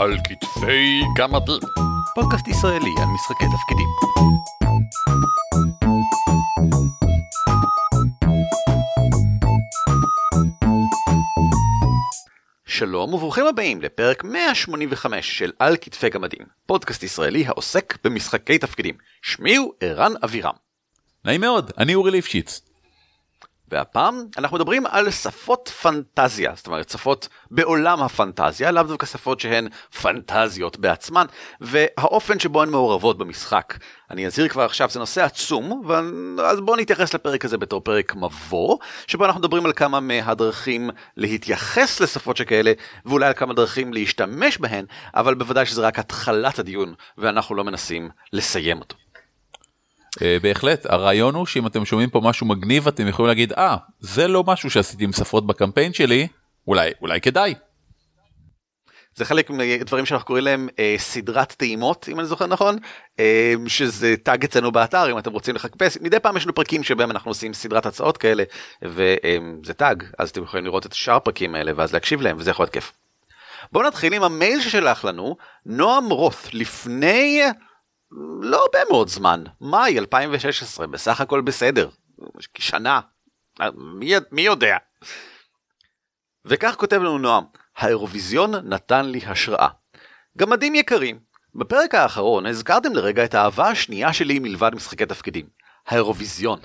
על כתפי גמדים. פודקאסט ישראלי על משחקי תפקידים. שלום וברוכים הבאים לפרק 185 של על כתפי גמדים, פודקאסט ישראלי העוסק במשחקי תפקידים. שמי הוא ערן אבירם. נעים מאוד, אני אורי ליפשיץ. והפעם אנחנו מדברים על שפות פנטזיה, זאת אומרת שפות בעולם הפנטזיה, לאו דווקא שפות שהן פנטזיות בעצמן, והאופן שבו הן מעורבות במשחק. אני אזהיר כבר עכשיו, זה נושא עצום, אז בואו נתייחס לפרק הזה בתור פרק מבוא, שבו אנחנו מדברים על כמה מהדרכים להתייחס לשפות שכאלה, ואולי על כמה דרכים להשתמש בהן, אבל בוודאי שזה רק התחלת הדיון, ואנחנו לא מנסים לסיים אותו. Uh, בהחלט הרעיון הוא שאם אתם שומעים פה משהו מגניב אתם יכולים להגיד אה ah, זה לא משהו שעשיתי עם ספרות בקמפיין שלי אולי אולי כדאי. זה חלק מדברים שאנחנו קוראים להם אה, סדרת טעימות אם אני זוכר נכון אה, שזה טאג אצלנו באתר אם אתם רוצים לחפש מדי פעם יש לנו פרקים שבהם אנחנו עושים סדרת הצעות כאלה וזה אה, טאג אז אתם יכולים לראות את שאר הפרקים האלה ואז להקשיב להם וזה יכול להיות כיף. בואו נתחיל עם המייל ששלח לנו נועם רות לפני. לא הרבה מאוד זמן, מאי 2016, בסך הכל בסדר, שנה, מי, מי יודע. וכך כותב לנו נועם, האירוויזיון נתן לי השראה. גמדים יקרים, בפרק האחרון הזכרתם לרגע את האהבה השנייה שלי מלבד משחקי תפקידים, האירוויזיון.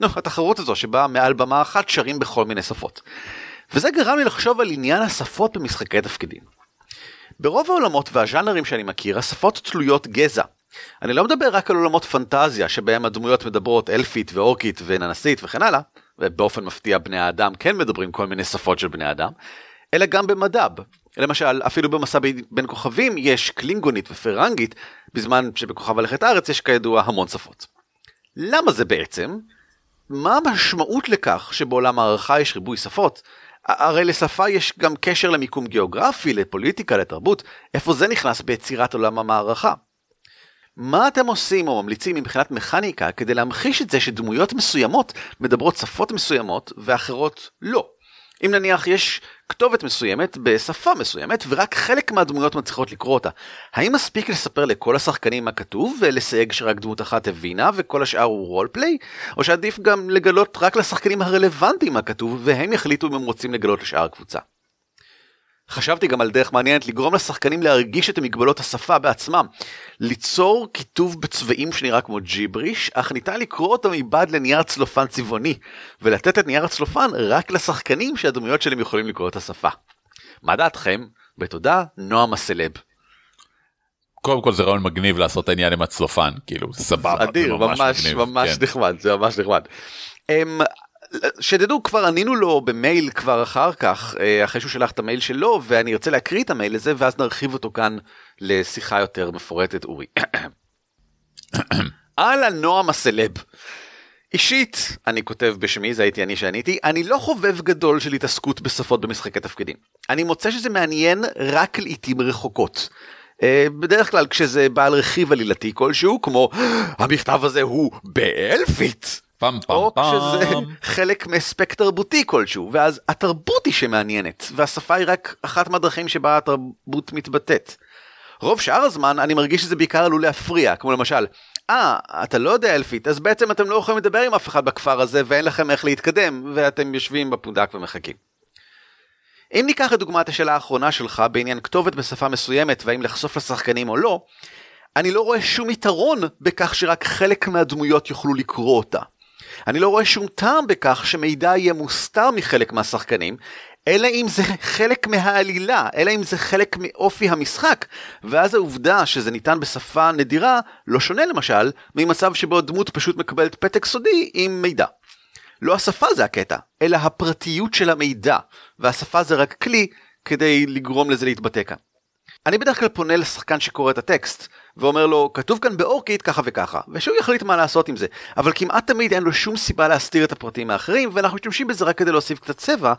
נו, התחרות הזו שבה מעל במה אחת שרים בכל מיני שפות. וזה גרם לי לחשוב על עניין השפות במשחקי תפקידים. ברוב העולמות והז'אנרים שאני מכיר, השפות תלויות גזע, אני לא מדבר רק על עולמות פנטזיה שבהם הדמויות מדברות אלפית ואורקית וננסית וכן הלאה, ובאופן מפתיע בני האדם כן מדברים כל מיני שפות של בני אדם, אלא גם במדב. למשל, אפילו במסע בין כוכבים יש קלינגונית ופרנגית, בזמן שבכוכב הלכת הארץ יש כידוע המון שפות. למה זה בעצם? מה המשמעות לכך שבעולם הערכה יש ריבוי שפות? הרי לשפה יש גם קשר למיקום גיאוגרפי, לפוליטיקה, לתרבות, איפה זה נכנס ביצירת עולם המערכה? מה אתם עושים או ממליצים מבחינת מכניקה כדי להמחיש את זה שדמויות מסוימות מדברות שפות מסוימות ואחרות לא? אם נניח יש כתובת מסוימת בשפה מסוימת ורק חלק מהדמויות מצליחות לקרוא אותה, האם מספיק לספר לכל השחקנים מה כתוב ולסייג שרק דמות אחת הבינה וכל השאר הוא רולפליי? או שעדיף גם לגלות רק לשחקנים הרלוונטיים מה כתוב והם יחליטו אם הם רוצים לגלות לשאר הקבוצה? חשבתי גם על דרך מעניינת לגרום לשחקנים להרגיש את המגבלות השפה בעצמם. ליצור כיתוב בצבעים שנראה כמו ג'יבריש, אך ניתן לקרוא אותו מבעד לנייר צלופן צבעוני, ולתת את נייר הצלופן רק לשחקנים שהדמויות שלהם יכולים לקרוא את השפה. מה דעתכם? בתודה, נועם הסלב. קודם כל זה רעיון מגניב לעשות העניין עם הצלופן, כאילו סבבה. אדיר, ממש ממש, ממש כן. נחמד, זה ממש נחמד. Um, שתדעו כבר ענינו לו במייל כבר אחר כך אה, אחרי שהוא שלח את המייל שלו ואני ארצה להקריא את המייל הזה ואז נרחיב אותו כאן לשיחה יותר מפורטת אורי. אהלן נועם הסלב. אישית אני כותב בשמי זה הייתי אני שעניתי אני לא חובב גדול של התעסקות בשפות במשחקי תפקידים אני מוצא שזה מעניין רק לעיתים רחוקות. אה, בדרך כלל כשזה בעל רכיב עלילתי כלשהו כמו המכתב הזה הוא באלפית פעם פעם או פעם. כשזה חלק מאספקט תרבותי כלשהו, ואז התרבות היא שמעניינת, והשפה היא רק אחת מהדרכים שבה התרבות מתבטאת. רוב שאר הזמן אני מרגיש שזה בעיקר עלול להפריע, כמו למשל, אה, ah, אתה לא יודע אלפית, אז בעצם אתם לא יכולים לדבר עם אף אחד בכפר הזה ואין לכם איך להתקדם, ואתם יושבים בפונדק ומחכים. אם ניקח לדוגמה את השאלה האחרונה שלך בעניין כתובת בשפה מסוימת והאם לחשוף לשחקנים או לא, אני לא רואה שום יתרון בכך שרק חלק מהדמויות יוכלו לקרוא אותה. אני לא רואה שום טעם בכך שמידע יהיה מוסתר מחלק מהשחקנים, אלא אם זה חלק מהעלילה, אלא אם זה חלק מאופי המשחק, ואז העובדה שזה ניתן בשפה נדירה לא שונה למשל ממצב שבו הדמות פשוט מקבלת פתק סודי עם מידע. לא השפה זה הקטע, אלא הפרטיות של המידע, והשפה זה רק כלי כדי לגרום לזה להתבטא כאן. אני בדרך כלל פונה לשחקן שקורא את הטקסט, ואומר לו, כתוב כאן באורקית ככה וככה, ושהוא יחליט מה לעשות עם זה. אבל כמעט תמיד אין לו שום סיבה להסתיר את הפרטים האחרים, ואנחנו משתמשים בזה רק כדי להוסיף קצת צבע,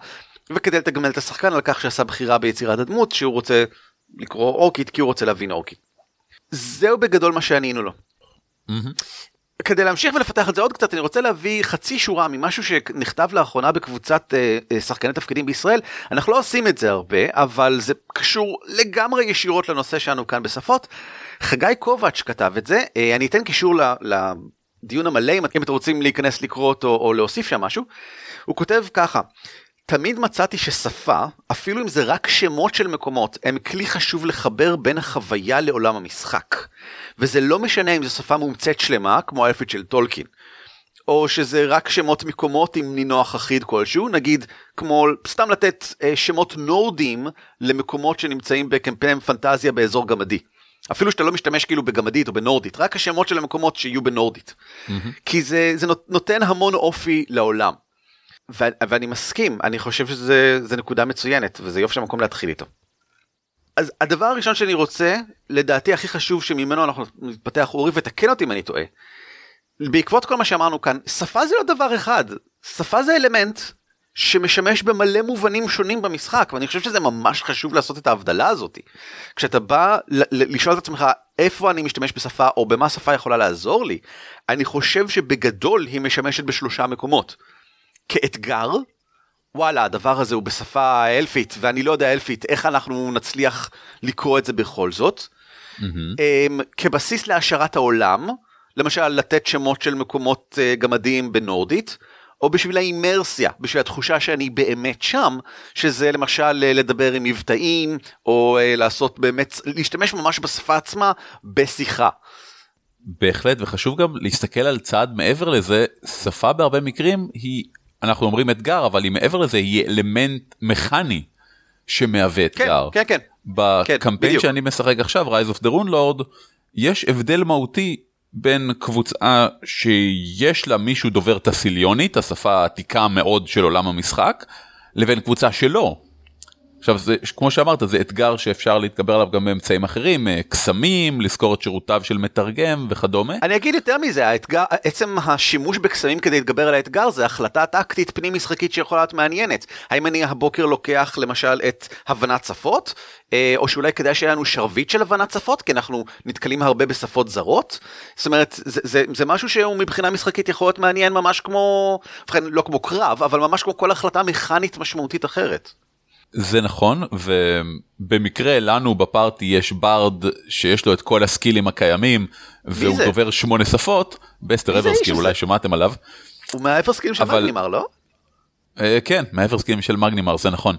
וכדי לתגמל את השחקן על כך שעשה בחירה ביצירת הדמות, שהוא רוצה לקרוא אורקית כי הוא רוצה להבין אורקית. זהו בגדול מה שענינו לו. כדי להמשיך ולפתח את זה עוד קצת אני רוצה להביא חצי שורה ממשהו שנכתב לאחרונה בקבוצת אה, אה, שחקני תפקידים בישראל אנחנו לא עושים את זה הרבה אבל זה קשור לגמרי ישירות לנושא שלנו כאן בשפות. חגי קובץ' כתב את זה אה, אני אתן קישור לדיון המלא אם אתם רוצים להיכנס לקרוא אותו או להוסיף שם משהו. הוא כותב ככה תמיד מצאתי ששפה, אפילו אם זה רק שמות של מקומות, הם כלי חשוב לחבר בין החוויה לעולם המשחק. וזה לא משנה אם זו שפה מומצאת שלמה, כמו האלפית של טולקין, או שזה רק שמות מקומות עם נינוח אחיד כלשהו, נגיד כמו סתם לתת אה, שמות נורדים למקומות שנמצאים בקמפיין פנטזיה באזור גמדי. אפילו שאתה לא משתמש כאילו בגמדית או בנורדית, רק השמות של המקומות שיהיו בנורדית. Mm-hmm. כי זה, זה נותן המון אופי לעולם. ו- ואני מסכים, אני חושב שזה נקודה מצוינת, וזה יופי המקום להתחיל איתו. אז הדבר הראשון שאני רוצה, לדעתי הכי חשוב שממנו אנחנו נתפתח, אורי ותקן אותי אם אני טועה. בעקבות כל מה שאמרנו כאן, שפה זה לא דבר אחד, שפה זה אלמנט שמשמש במלא מובנים שונים במשחק, ואני חושב שזה ממש חשוב לעשות את ההבדלה הזאת. כשאתה בא לשאול את עצמך איפה אני משתמש בשפה, או במה שפה יכולה לעזור לי, אני חושב שבגדול היא משמשת בשלושה מקומות. כאתגר, וואלה הדבר הזה הוא בשפה אלפית ואני לא יודע אלפית איך אנחנו נצליח לקרוא את זה בכל זאת. Mm-hmm. כבסיס להשארת העולם, למשל לתת שמות של מקומות uh, גמדיים בנורדית, או בשביל האימרסיה, בשביל התחושה שאני באמת שם, שזה למשל אה, לדבר עם מבטאים, או uh, לעשות באמת, להשתמש ממש בשפה עצמה בשיחה. בהחלט וחשוב גם להסתכל על צעד מעבר לזה שפה בהרבה מקרים היא אנחנו אומרים אתגר אבל אם מעבר לזה היא אלמנט מכני שמהווה כן, אתגר. כן, כן, כן. בקמפיין כן, שאני משחק עכשיו Rise of the Rune Lord יש הבדל מהותי בין קבוצה שיש לה מישהו דובר טסיליונית השפה העתיקה מאוד של עולם המשחק לבין קבוצה שלא עכשיו זה כמו שאמרת זה אתגר שאפשר להתגבר עליו גם באמצעים אחרים אה, קסמים לזכור את שירותיו של מתרגם וכדומה. אני אגיד יותר מזה האתגר עצם השימוש בקסמים כדי להתגבר על האתגר זה החלטה טקטית פנים משחקית שיכולה להיות מעניינת האם אני הבוקר לוקח למשל את הבנת שפות אה, או שאולי כדאי שיהיה לנו שרביט של הבנת שפות כי אנחנו נתקלים הרבה בשפות זרות זאת אומרת זה, זה, זה משהו שהוא מבחינה משחקית יכול להיות מעניין ממש כמו לא כמו קרב אבל ממש כמו כל החלטה מכנית משמעותית אחרת. זה נכון ובמקרה לנו בפארטי יש ברד שיש לו את כל הסקילים הקיימים והוא זה? דובר שמונה שפות בסטר אברסקיל אולי שמעתם עליו. הוא מהאברסקילים של אבל... מגנימר לא? Uh, כן מהאברסקילים של מגנימר זה נכון.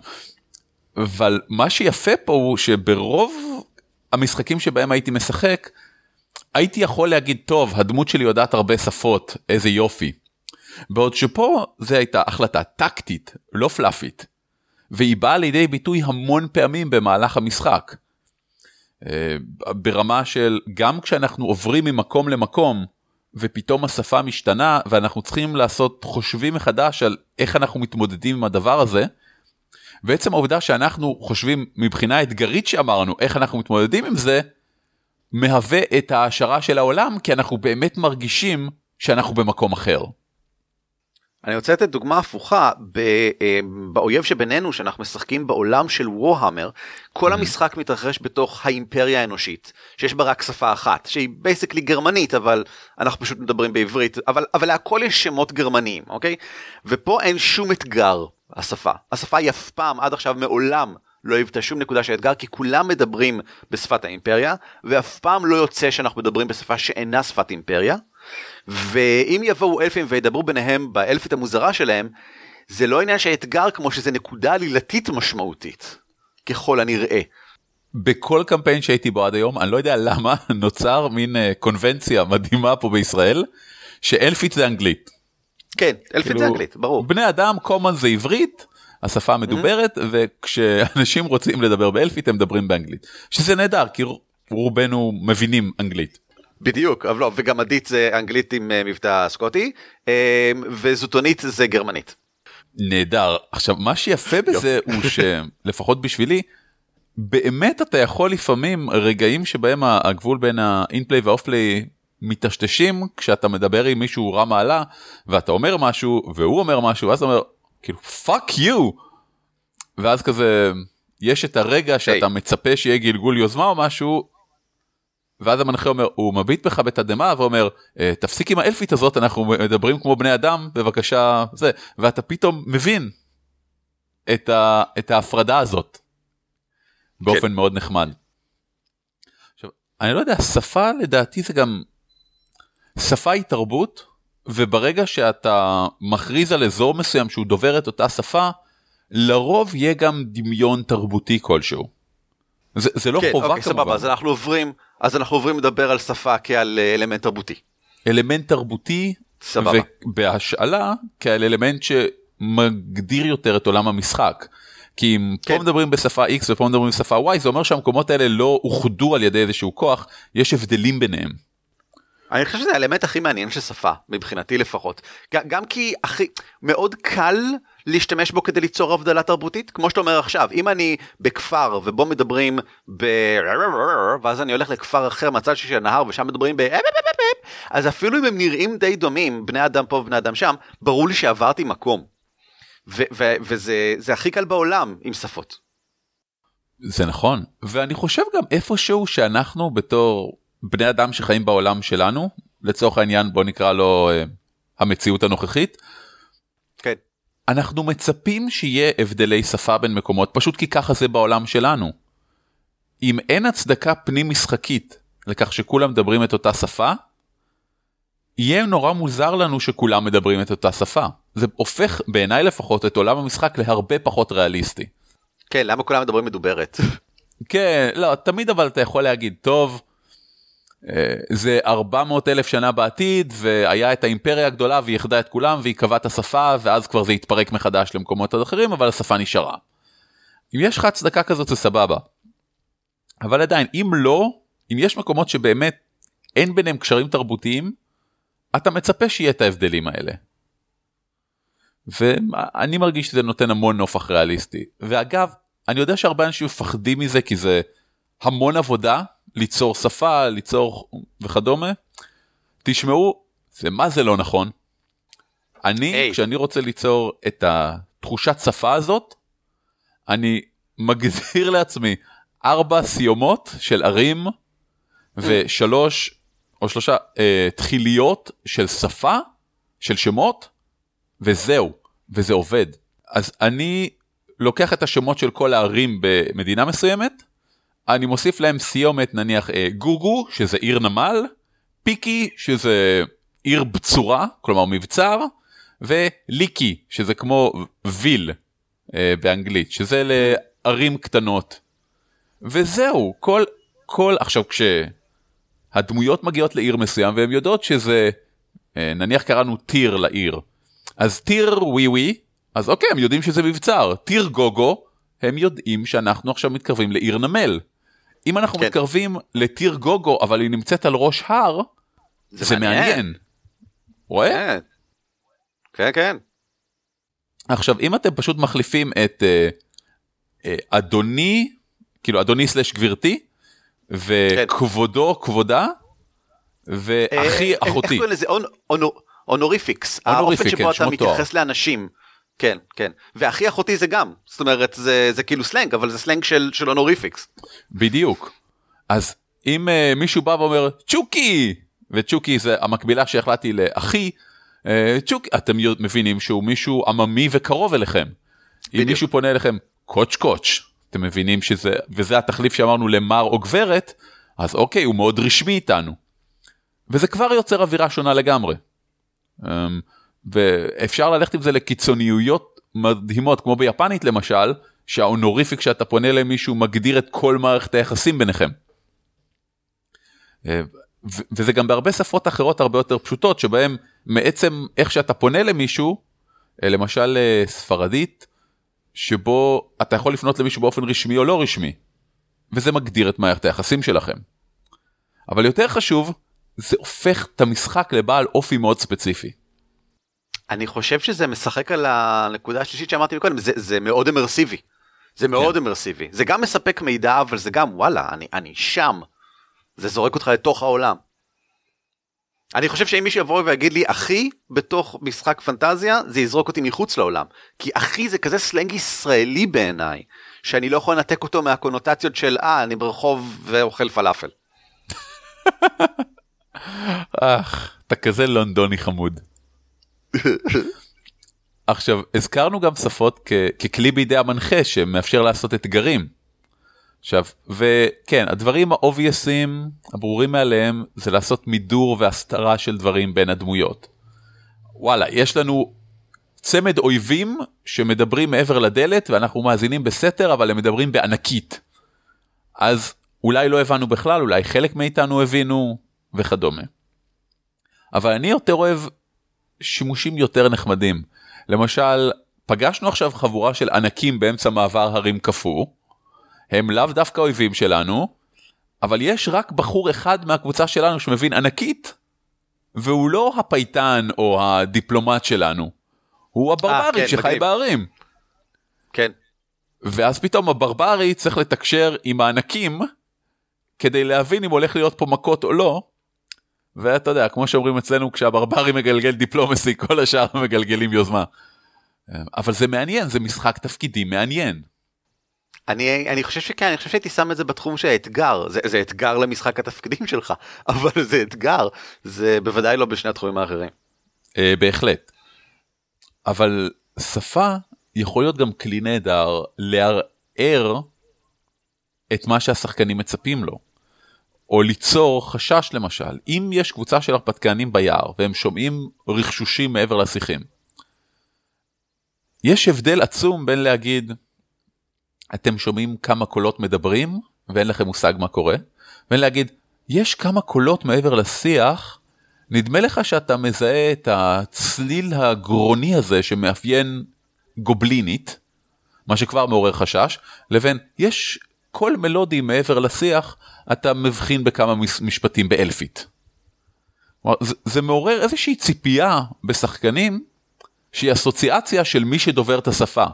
אבל מה שיפה פה הוא שברוב המשחקים שבהם הייתי משחק הייתי יכול להגיד טוב הדמות שלי יודעת הרבה שפות איזה יופי. בעוד שפה זה הייתה החלטה טקטית לא פלאפית. והיא באה לידי ביטוי המון פעמים במהלך המשחק. אה, ברמה של גם כשאנחנו עוברים ממקום למקום ופתאום השפה משתנה ואנחנו צריכים לעשות חושבים מחדש על איך אנחנו מתמודדים עם הדבר הזה. ועצם העובדה שאנחנו חושבים מבחינה אתגרית שאמרנו איך אנחנו מתמודדים עם זה מהווה את ההעשרה של העולם כי אנחנו באמת מרגישים שאנחנו במקום אחר. אני רוצה לתת דוגמה הפוכה אה, באויב שבינינו שאנחנו משחקים בעולם של וורהמר כל. המשחק מתרחש בתוך האימפריה האנושית שיש בה רק שפה אחת שהיא בייסקלי גרמנית אבל אנחנו פשוט מדברים בעברית אבל אבל להכל יש שמות גרמניים אוקיי ופה אין שום אתגר השפה השפה היא אף פעם עד עכשיו מעולם לא היוותה שום נקודה של אתגר כי כולם מדברים בשפת האימפריה ואף פעם לא יוצא שאנחנו מדברים בשפה שאינה שפת אימפריה. ואם יבואו אלפים וידברו ביניהם באלפית המוזרה שלהם, זה לא עניין של אתגר כמו שזה נקודה עלילתית משמעותית, ככל הנראה. בכל קמפיין שהייתי בו עד היום, אני לא יודע למה, נוצר מין uh, קונבנציה מדהימה פה בישראל, שאלפית זה אנגלית. כן, אלפית כאילו, זה אנגלית, ברור. בני אדם, common זה עברית, השפה המדוברת, mm-hmm. וכשאנשים רוצים לדבר באלפית הם מדברים באנגלית. שזה נהדר, כי רובנו מבינים אנגלית. בדיוק, אבל לא, וגמדית זה אנגלית עם אה, מבטא סקוטי, אה, וזוטונית זה גרמנית. נהדר. עכשיו, מה שיפה בזה הוא שלפחות בשבילי, באמת אתה יכול לפעמים רגעים שבהם הגבול בין ה in-play וה off-play מטשטשים כשאתה מדבר עם מישהו רע מעלה ואתה אומר משהו והוא אומר משהו ואז אתה אומר כאילו fuck you ואז כזה יש את הרגע שאתה hey. מצפה שיהיה גלגול יוזמה או משהו ואז המנחה אומר, הוא מביט בך בתדהמה ואומר, "אה, תפסיק עם האלפית הזאת, אנחנו מדברים כמו בני אדם, בבקשה, זה, ואתה פתאום מבין את, ה, את ההפרדה הזאת, באופן כן. מאוד נחמד. עכשיו, אני לא יודע, שפה לדעתי זה גם, שפה היא תרבות, וברגע שאתה מכריז על אזור מסוים שהוא דובר את אותה שפה, לרוב יהיה גם דמיון תרבותי כלשהו. זה, זה לא כן, חובה אוקיי, כמובן. סבבה, אז אנחנו עוברים, אז אנחנו עוברים לדבר על שפה כעל אה, אלמנט תרבותי. אלמנט תרבותי סבבה. ובהשאלה כעל אלמנט שמגדיר יותר את עולם המשחק. כי אם כן. פה מדברים בשפה X ופה מדברים בשפה Y זה אומר שהמקומות האלה לא אוחדו על ידי איזשהו כוח יש הבדלים ביניהם. אני חושב שזה האלמנט הכי מעניין של שפה, מבחינתי לפחות. גם כי הכי, מאוד קל להשתמש בו כדי ליצור הבדלה תרבותית, כמו שאתה אומר עכשיו, אם אני בכפר ובו מדברים ב... ואז אני הולך לכפר אחר מהצד של הנהר ושם מדברים ב... אז אפילו אם הם נראים די דומים, בני אדם פה ובני אדם שם, ברור לי שעברתי מקום. ו- ו- וזה זה הכי קל בעולם עם שפות. זה נכון ואני חושב גם איפשהו שאנחנו בתור בני אדם שחיים בעולם שלנו לצורך העניין בוא נקרא לו אה, המציאות הנוכחית. אנחנו מצפים שיהיה הבדלי שפה בין מקומות פשוט כי ככה זה בעולם שלנו. אם אין הצדקה פנים משחקית לכך שכולם מדברים את אותה שפה, יהיה נורא מוזר לנו שכולם מדברים את אותה שפה. זה הופך בעיניי לפחות את עולם המשחק להרבה פחות ריאליסטי. כן, למה כולם מדברים מדוברת? כן, לא, תמיד אבל אתה יכול להגיד, טוב, זה 400 אלף שנה בעתיד, והיה את האימפריה הגדולה והיא איחדה את כולם והיא קבעה את השפה, ואז כבר זה התפרק מחדש למקומות אחרים, אבל השפה נשארה. אם יש לך הצדקה כזאת זה סבבה. אבל עדיין, אם לא, אם יש מקומות שבאמת אין ביניהם קשרים תרבותיים, אתה מצפה שיהיה את ההבדלים האלה. ואני מרגיש שזה נותן המון נופח ריאליסטי. ואגב, אני יודע שהרבה אנשים מפחדים מזה כי זה המון עבודה ליצור שפה, ליצור וכדומה. תשמעו, זה מה זה לא נכון. אני, היי. כשאני רוצה ליצור את התחושת שפה הזאת, אני מגדיר לעצמי ארבע סיומות של ערים ושלוש או שלושה אה, תחיליות של שפה, של שמות, וזהו, וזה עובד. אז אני לוקח את השמות של כל הערים במדינה מסוימת, אני מוסיף להם סיומת נניח אה, גוגו שזה עיר נמל, פיקי שזה עיר בצורה, כלומר מבצר, וליקי שזה כמו ויל אה, באנגלית, שזה לערים קטנות. וזהו, כל, כל, עכשיו כשהדמויות מגיעות לעיר מסוים והן יודעות שזה, אה, נניח קראנו טיר לעיר, אז טיר ווי ווי, אז אוקיי, הם יודעים שזה מבצר. טיר גוגו, הם יודעים שאנחנו עכשיו מתקרבים לעיר נמל. אם אנחנו כן. מתקרבים לטירגוגו, אבל היא נמצאת על ראש הר, זה, זה מעניין. מעניין. רואה? כן, כן, כן. עכשיו, אם אתם פשוט מחליפים את אה, אה, אדוני, כאילו אדוני slash גברתי, וכבודו כבודה, ואחי אה, איך אחותי. קוראים לזה? hon- hono- honorifics. honorific, האופן כן, שבו אתה. מתייחס לאנשים. כן, כן. ואחי אחותי זה גם. זאת אומרת, זה זה כאילו סלנג, אבל זה סלנג של של honorifics. בדיוק. אז אם uh, מישהו בא ואומר צ'וקי וצ'וקי זה המקבילה שהחלטתי לאחי uh, צ'וקי אתם מבינים שהוא מישהו עממי וקרוב אליכם. אם בדיוק. מישהו פונה אליכם קוץ' קוץ' אתם מבינים שזה וזה התחליף שאמרנו למר או גברת אז אוקיי הוא מאוד רשמי איתנו. וזה כבר יוצר אווירה שונה לגמרי. Um, ואפשר ללכת עם זה לקיצוניויות מדהימות כמו ביפנית למשל שהאונוריפיק שאתה פונה למישהו מגדיר את כל מערכת היחסים ביניכם. אה, וזה גם בהרבה שפות אחרות הרבה יותר פשוטות שבהם מעצם איך שאתה פונה למישהו אה, למשל אה, ספרדית שבו אתה יכול לפנות למישהו באופן רשמי או לא רשמי וזה מגדיר את מערכת היחסים שלכם. אבל יותר חשוב זה הופך את המשחק לבעל אופי מאוד ספציפי. אני חושב שזה משחק על הנקודה השלישית שאמרתי מקודם, זה, זה מאוד אמרסיבי. זה מאוד כן. אמרסיבי. זה גם מספק מידע, אבל זה גם, וואלה, אני, אני שם. זה זורק אותך לתוך העולם. אני חושב שאם מישהו יבוא ויגיד לי אחי בתוך משחק פנטזיה, זה יזרוק אותי מחוץ לעולם. כי אחי זה כזה סלנג ישראלי בעיניי, שאני לא יכול לנתק אותו מהקונוטציות של אה, אני ברחוב ואוכל פלאפל. אך, אתה כזה לונדוני חמוד. עכשיו, הזכרנו גם שפות כ- ככלי בידי המנחה שמאפשר לעשות אתגרים. עכשיו, וכן, הדברים האובייסים, הברורים מעליהם, זה לעשות מידור והסתרה של דברים בין הדמויות. וואלה, יש לנו צמד אויבים שמדברים מעבר לדלת ואנחנו מאזינים בסתר, אבל הם מדברים בענקית. אז אולי לא הבנו בכלל, אולי חלק מאיתנו הבינו וכדומה. אבל אני יותר אוהב שימושים יותר נחמדים. למשל, פגשנו עכשיו חבורה של ענקים באמצע מעבר הרים קפוא, הם לאו דווקא אויבים שלנו, אבל יש רק בחור אחד מהקבוצה שלנו שמבין ענקית, והוא לא הפייטן או הדיפלומט שלנו, הוא הברברי כן, שחי מגניב. בערים. כן. ואז פתאום הברברי צריך לתקשר עם הענקים כדי להבין אם הולך להיות פה מכות או לא. ואתה יודע, כמו שאומרים אצלנו, כשהברברי מגלגל דיפלומסי, כל השאר מגלגלים יוזמה. אבל זה מעניין, זה משחק תפקידים מעניין. אני, אני חושב שכן, אני חושב שהייתי שם את זה בתחום של האתגר, זה, זה אתגר למשחק התפקידים שלך, אבל זה אתגר, זה בוודאי לא בשני התחומים האחרים. אה, בהחלט. אבל שפה יכול להיות גם כלי נהדר לערער את מה שהשחקנים מצפים לו. או ליצור חשש למשל, אם יש קבוצה של הרפתקנים ביער והם שומעים רכשושים מעבר לשיחים. יש הבדל עצום בין להגיד אתם שומעים כמה קולות מדברים ואין לכם מושג מה קורה, ובין להגיד יש כמה קולות מעבר לשיח, נדמה לך שאתה מזהה את הצליל הגרוני הזה שמאפיין גובלינית, מה שכבר מעורר חשש, לבין יש קול מלודי מעבר לשיח, אתה מבחין בכמה מש- משפטים באלפית. זה, זה מעורר איזושהי ציפייה בשחקנים שהיא אסוציאציה של מי שדובר את השפה.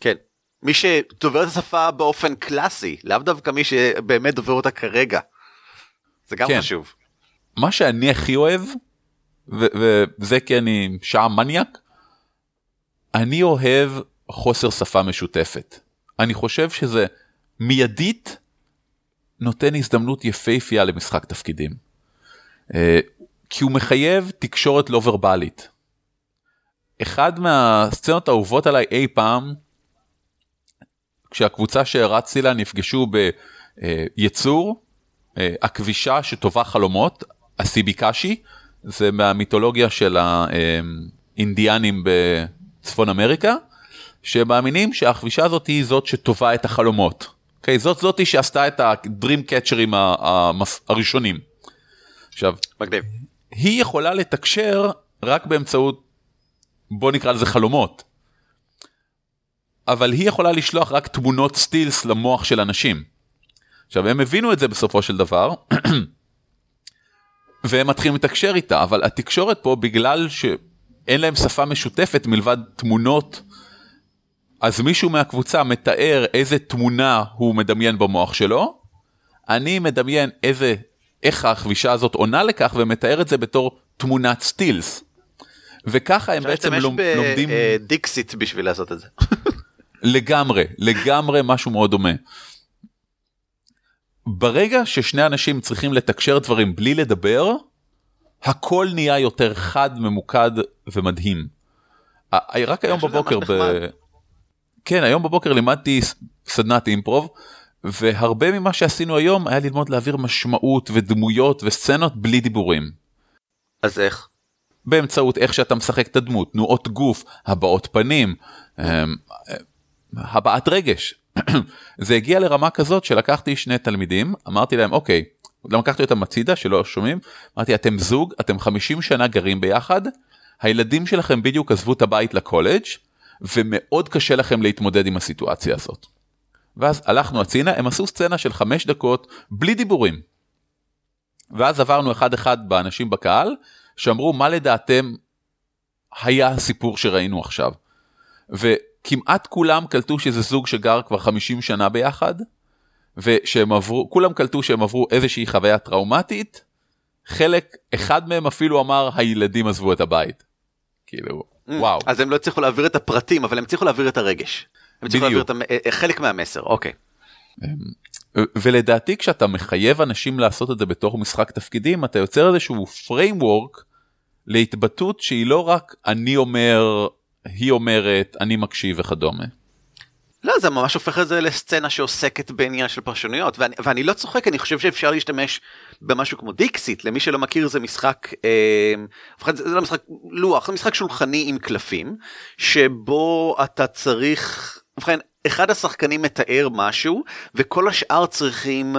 כן. מי שדובר את השפה באופן קלאסי, לאו דווקא מי שבאמת דובר אותה כרגע. זה גם כן. חשוב. מה שאני הכי אוהב, וזה כי אני שעם מניאק, אני אוהב חוסר שפה משותפת. אני חושב שזה מיידית נותן הזדמנות יפהפייה למשחק תפקידים. אה, כי הוא מחייב תקשורת לא ורבלית. אחד מהסצנות האהובות עליי אי פעם, כשהקבוצה שהרצתי לה נפגשו ביצור, אה, הכבישה שטובה חלומות, הסיביקשי, זה מהמיתולוגיה של האינדיאנים בצפון אמריקה, שמאמינים שהכבישה הזאת היא זאת שטובה את החלומות. Okay, זאת זאתי שעשתה את הדרים קצ'רים הראשונים. עכשיו, מגניב. היא יכולה לתקשר רק באמצעות, בוא נקרא לזה חלומות. אבל היא יכולה לשלוח רק תמונות סטילס למוח של אנשים. עכשיו הם הבינו את זה בסופו של דבר, והם מתחילים לתקשר איתה, אבל התקשורת פה בגלל שאין להם שפה משותפת מלבד תמונות, אז מישהו מהקבוצה מתאר איזה תמונה הוא מדמיין במוח שלו, אני מדמיין איזה, איך הכבישה הזאת עונה לכך ומתאר את זה בתור תמונת סטילס. וככה הם אפשר בעצם להשתמש לומד, לומדים בדיקסיט בשביל לעשות את זה. לגמרי, לגמרי משהו מאוד דומה. ברגע ששני אנשים צריכים לתקשר דברים בלי לדבר, הכל נהיה יותר חד, ממוקד ומדהים. רק היום בבוקר, ב... כן, היום בבוקר לימדתי סדנת אימפרוב, והרבה ממה שעשינו היום היה ללמוד להעביר משמעות ודמויות וסצנות בלי דיבורים. אז איך? באמצעות איך שאתה משחק את הדמות, תנועות גוף, הבעות פנים, אמ, הבעת רגש. זה הגיע לרמה כזאת שלקחתי שני תלמידים, אמרתי להם אוקיי, גם לקחתי אותם הצידה שלא שומעים, אמרתי אתם זוג, אתם 50 שנה גרים ביחד, הילדים שלכם בדיוק עזבו את הבית לקולג' ומאוד קשה לכם להתמודד עם הסיטואציה הזאת. ואז הלכנו הצינה, הם עשו סצנה של חמש דקות בלי דיבורים. ואז עברנו אחד אחד באנשים בקהל, שאמרו מה לדעתם היה הסיפור שראינו עכשיו. וכמעט כולם קלטו שזה זוג שגר כבר 50 שנה ביחד, ושהם עברו, כולם קלטו שהם עברו איזושהי חוויה טראומטית, חלק, אחד מהם אפילו אמר הילדים עזבו את הבית. כאילו, וואו. אז הם לא הצליחו להעביר את הפרטים, אבל הם הצליחו להעביר את הרגש. הם הצליחו להעביר. את המ- אה, חלק מהמסר, אוקיי. ולדעתי כשאתה מחייב אנשים לעשות את זה בתוך משחק תפקידים אתה יוצר איזשהו framework להתבטאות שהיא לא רק אני אומר היא אומרת אני מקשיב וכדומה. לא זה ממש הופך את זה לסצנה שעוסקת בעניין של פרשנויות ואני, ואני לא צוחק אני חושב שאפשר להשתמש במשהו כמו דיקסיט למי שלא מכיר זה משחק אה, זה לא משחק לוח זה משחק שולחני עם קלפים שבו אתה צריך ובכן אחד השחקנים מתאר משהו וכל השאר צריכים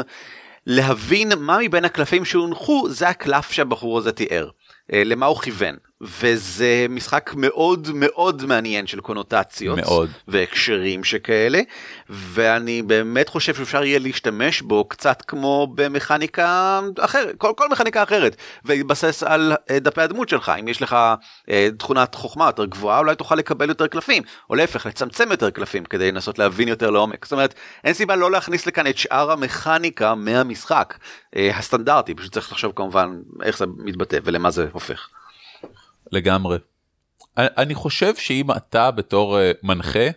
להבין מה מבין הקלפים שהונחו זה הקלף שהבחור הזה תיאר. אה, למה הוא כיוון וזה משחק מאוד מאוד מעניין של קונוטציות. מאוד. והקשרים שכאלה. ואני באמת חושב שאפשר יהיה להשתמש בו קצת כמו במכניקה אחרת כל, כל מכניקה אחרת. והתבסס על אה, דפי הדמות שלך. אם יש לך אה, תכונת חוכמה יותר גבוהה אולי תוכל לקבל יותר קלפים. או להפך לצמצם יותר קלפים כדי לנסות להבין יותר לעומק. זאת אומרת אין סיבה לא להכניס לכאן את שאר המכניקה מהמשחק. הסטנדרטי פשוט צריך לחשוב כמובן איך זה מתבטא ולמה זה הופך. לגמרי. אני חושב שאם אתה בתור אה, מנחה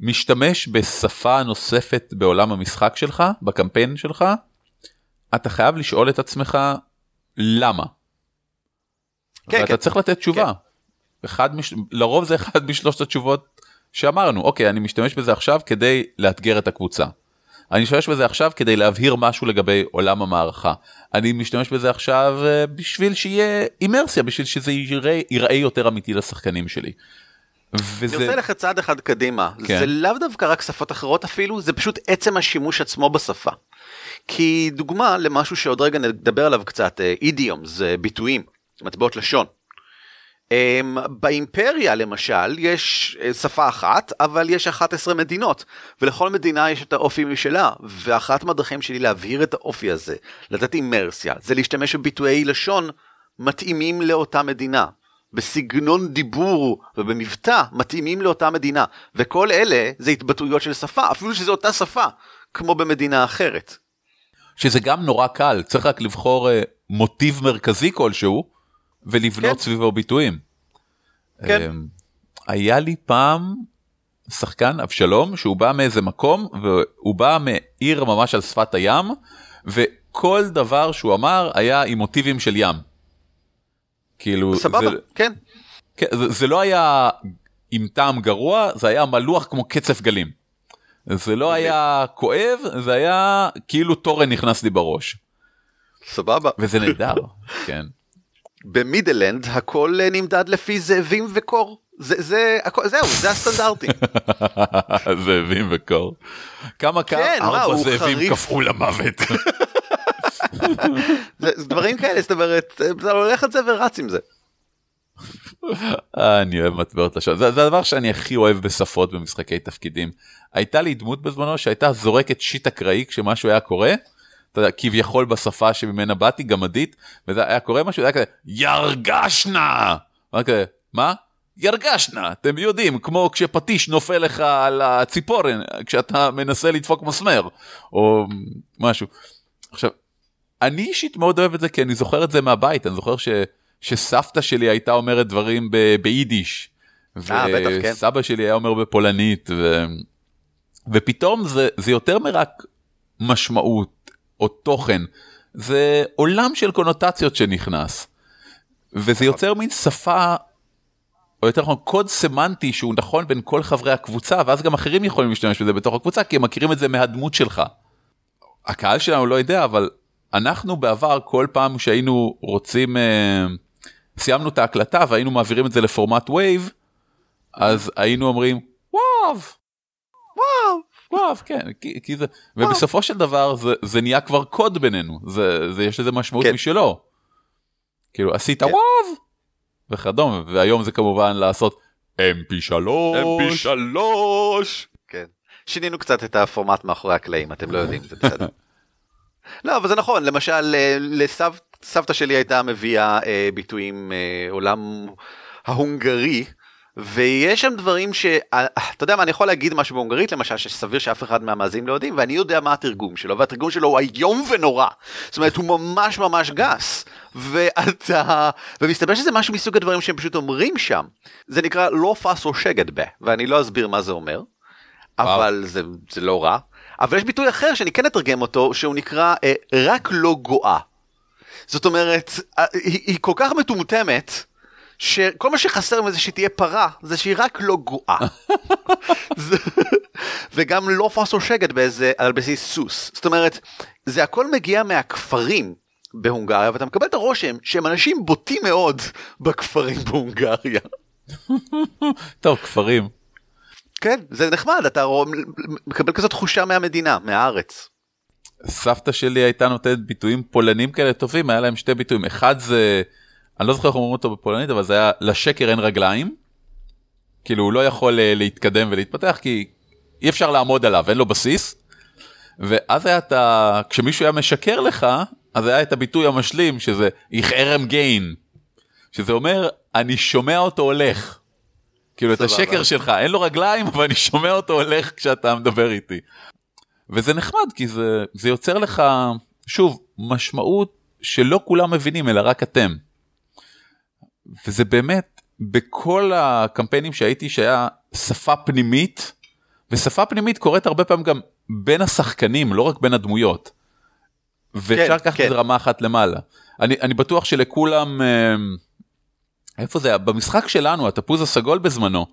משתמש בשפה נוספת בעולם המשחק שלך בקמפיין שלך אתה חייב לשאול את עצמך למה. כן, ואתה כן. צריך לתת תשובה. כן. אחד מש... לרוב זה אחד משלושת התשובות שאמרנו אוקיי אני משתמש בזה עכשיו כדי לאתגר את הקבוצה. אני משתמש בזה עכשיו כדי להבהיר משהו לגבי עולם המערכה. אני משתמש בזה עכשיו אה, בשביל שיהיה אימרסיה, בשביל שזה ייראה, ייראה יותר אמיתי לשחקנים שלי. וזה... אני רוצה ללכת צעד אחד קדימה, כן. זה לאו דווקא רק שפות אחרות אפילו, זה פשוט עצם השימוש עצמו בשפה. כי דוגמה למשהו שעוד רגע נדבר עליו קצת, אידיום זה ביטויים, מטבעות לשון. Um, באימפריה למשל יש אה, שפה אחת אבל יש 11 מדינות ולכל מדינה יש את האופי משלה ואחת מהדרכים שלי להבהיר את האופי הזה לתת אימרסיה זה להשתמש בביטויי לשון מתאימים לאותה מדינה בסגנון דיבור ובמבטא מתאימים לאותה מדינה וכל אלה זה התבטאויות של שפה אפילו שזו אותה שפה כמו במדינה אחרת. שזה גם נורא קל צריך רק לבחור uh, מוטיב מרכזי כלשהו. ולבנות כן. סביבו ביטויים. כן. אמ, היה לי פעם שחקן אבשלום שהוא בא מאיזה מקום והוא בא מעיר ממש על שפת הים וכל דבר שהוא אמר היה עם מוטיבים של ים. כאילו סבבה זה, כן. כן זה, זה לא היה עם טעם גרוע זה היה מלוח כמו קצף גלים. זה לא היה כואב זה היה כאילו תורן נכנס לי בראש. סבבה. וזה נהדר כן. במידלנד הכל אה, נמדד לפי זאבים וקור. זה, זה, הכל, זהו, זה הסטנדרטים. זאבים וקור. כמה קר? כן, ארבע זאבים קפאו למוות. דברים כאלה, זאת אומרת, אתה הולך את זה ורץ עם זה. אה, אני אוהב מטבעות לשון, זה, זה הדבר שאני הכי אוהב בשפות במשחקי תפקידים. הייתה לי דמות בזמנו שהייתה זורקת שיט אקראי כשמשהו היה קורה. אתה יודע, כביכול בשפה שממנה באתי, גמדית, וזה היה קורה משהו, זה היה כזה, ירגשנה! כזה, מה? ירגשנה, אתם יודעים, כמו כשפטיש נופל לך על הציפורן, כשאתה מנסה לדפוק מסמר, או משהו. עכשיו, אני אישית מאוד אוהב את זה, כי אני זוכר את זה מהבית, אני זוכר ש, שסבתא שלי הייתה אומרת דברים ב, ביידיש. אה, בטח, כן. וסבא שלי היה אומר בפולנית, ו... ופתאום זה, זה יותר מרק משמעות או תוכן, זה עולם של קונוטציות שנכנס. וזה יוצר מין שפה, או יותר נכון קוד סמנטי שהוא נכון בין כל חברי הקבוצה, ואז גם אחרים יכולים להשתמש בזה בתוך הקבוצה, כי הם מכירים את זה מהדמות שלך. הקהל שלנו לא יודע, אבל אנחנו בעבר כל פעם שהיינו רוצים, אה, סיימנו את ההקלטה והיינו מעבירים את זה לפורמט wave, אז היינו אומרים וואו, וואו, כן, כי, כי זה, וואו. ובסופו של דבר זה, זה נהיה כבר קוד בינינו, זה, זה יש לזה משמעות כן. משלו. כאילו עשית כן. וואו, וכדומה, והיום זה כמובן לעשות mp3, mp3, כן. שינינו קצת את הפורמט מאחורי הקלעים, אתם לא יודעים, זה בסדר. לא, אבל זה נכון, למשל אה, לסבתא שלי הייתה מביאה אה, ביטויים אה, עולם ההונגרי ויש שם דברים שאתה יודע מה אני יכול להגיד משהו בהונגרית למשל שסביר שאף אחד מהמאזינים לא יודעים ואני יודע מה התרגום שלו והתרגום שלו הוא איום ונורא זאת אומרת הוא ממש ממש גס ואתה ומסתבר שזה משהו מסוג הדברים שהם פשוט אומרים שם זה נקרא לא פס או שגד בה ואני לא אסביר מה זה אומר אבל זה, זה לא רע. אבל יש ביטוי אחר שאני כן אתרגם אותו, שהוא נקרא אה, רק לא גואה. זאת אומרת, אה, היא, היא כל כך מטומטמת, שכל מה שחסר מזה שהיא תהיה פרה, זה שהיא רק לא. זה- וגם לא פס או שגת באיזה, על בסיס סוס. זאת אומרת, זה הכל מגיע מהכפרים בהונגריה, ואתה מקבל את הרושם שהם אנשים בוטים מאוד בכפרים בהונגריה. טוב, כפרים. כן, זה נחמד, אתה רוא- מקבל כזאת תחושה מהמדינה, מהארץ. סבתא שלי הייתה נותנת ביטויים פולנים כאלה טובים, היה להם שתי ביטויים. אחד זה, אני לא זוכר איך אומרים אותו בפולנית, אבל זה היה לשקר אין רגליים. כאילו הוא לא יכול אה, להתקדם ולהתפתח כי אי אפשר לעמוד עליו, אין לו בסיס. ואז היה את ה... כשמישהו היה משקר לך, אז היה את הביטוי המשלים שזה איך ערם גיין. שזה אומר, אני שומע אותו הולך. כאילו את. השקר שלך, אין לו רגליים, אבל אני שומע אותו הולך כשאתה מדבר איתי. וזה נחמד כי זה, זה יוצר לך, שוב, משמעות שלא כולם מבינים אלא רק אתם. וזה באמת, בכל הקמפיינים שהייתי שהיה שפה פנימית, ושפה פנימית קורית הרבה פעמים גם בין השחקנים, לא רק בין הדמויות. ואפשר כן, לקחת כן. את זה רמה אחת למעלה. אני, אני בטוח שלכולם, אה, איפה זה היה? במשחק שלנו, התפוז הסגול בזמנו,